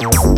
Bye.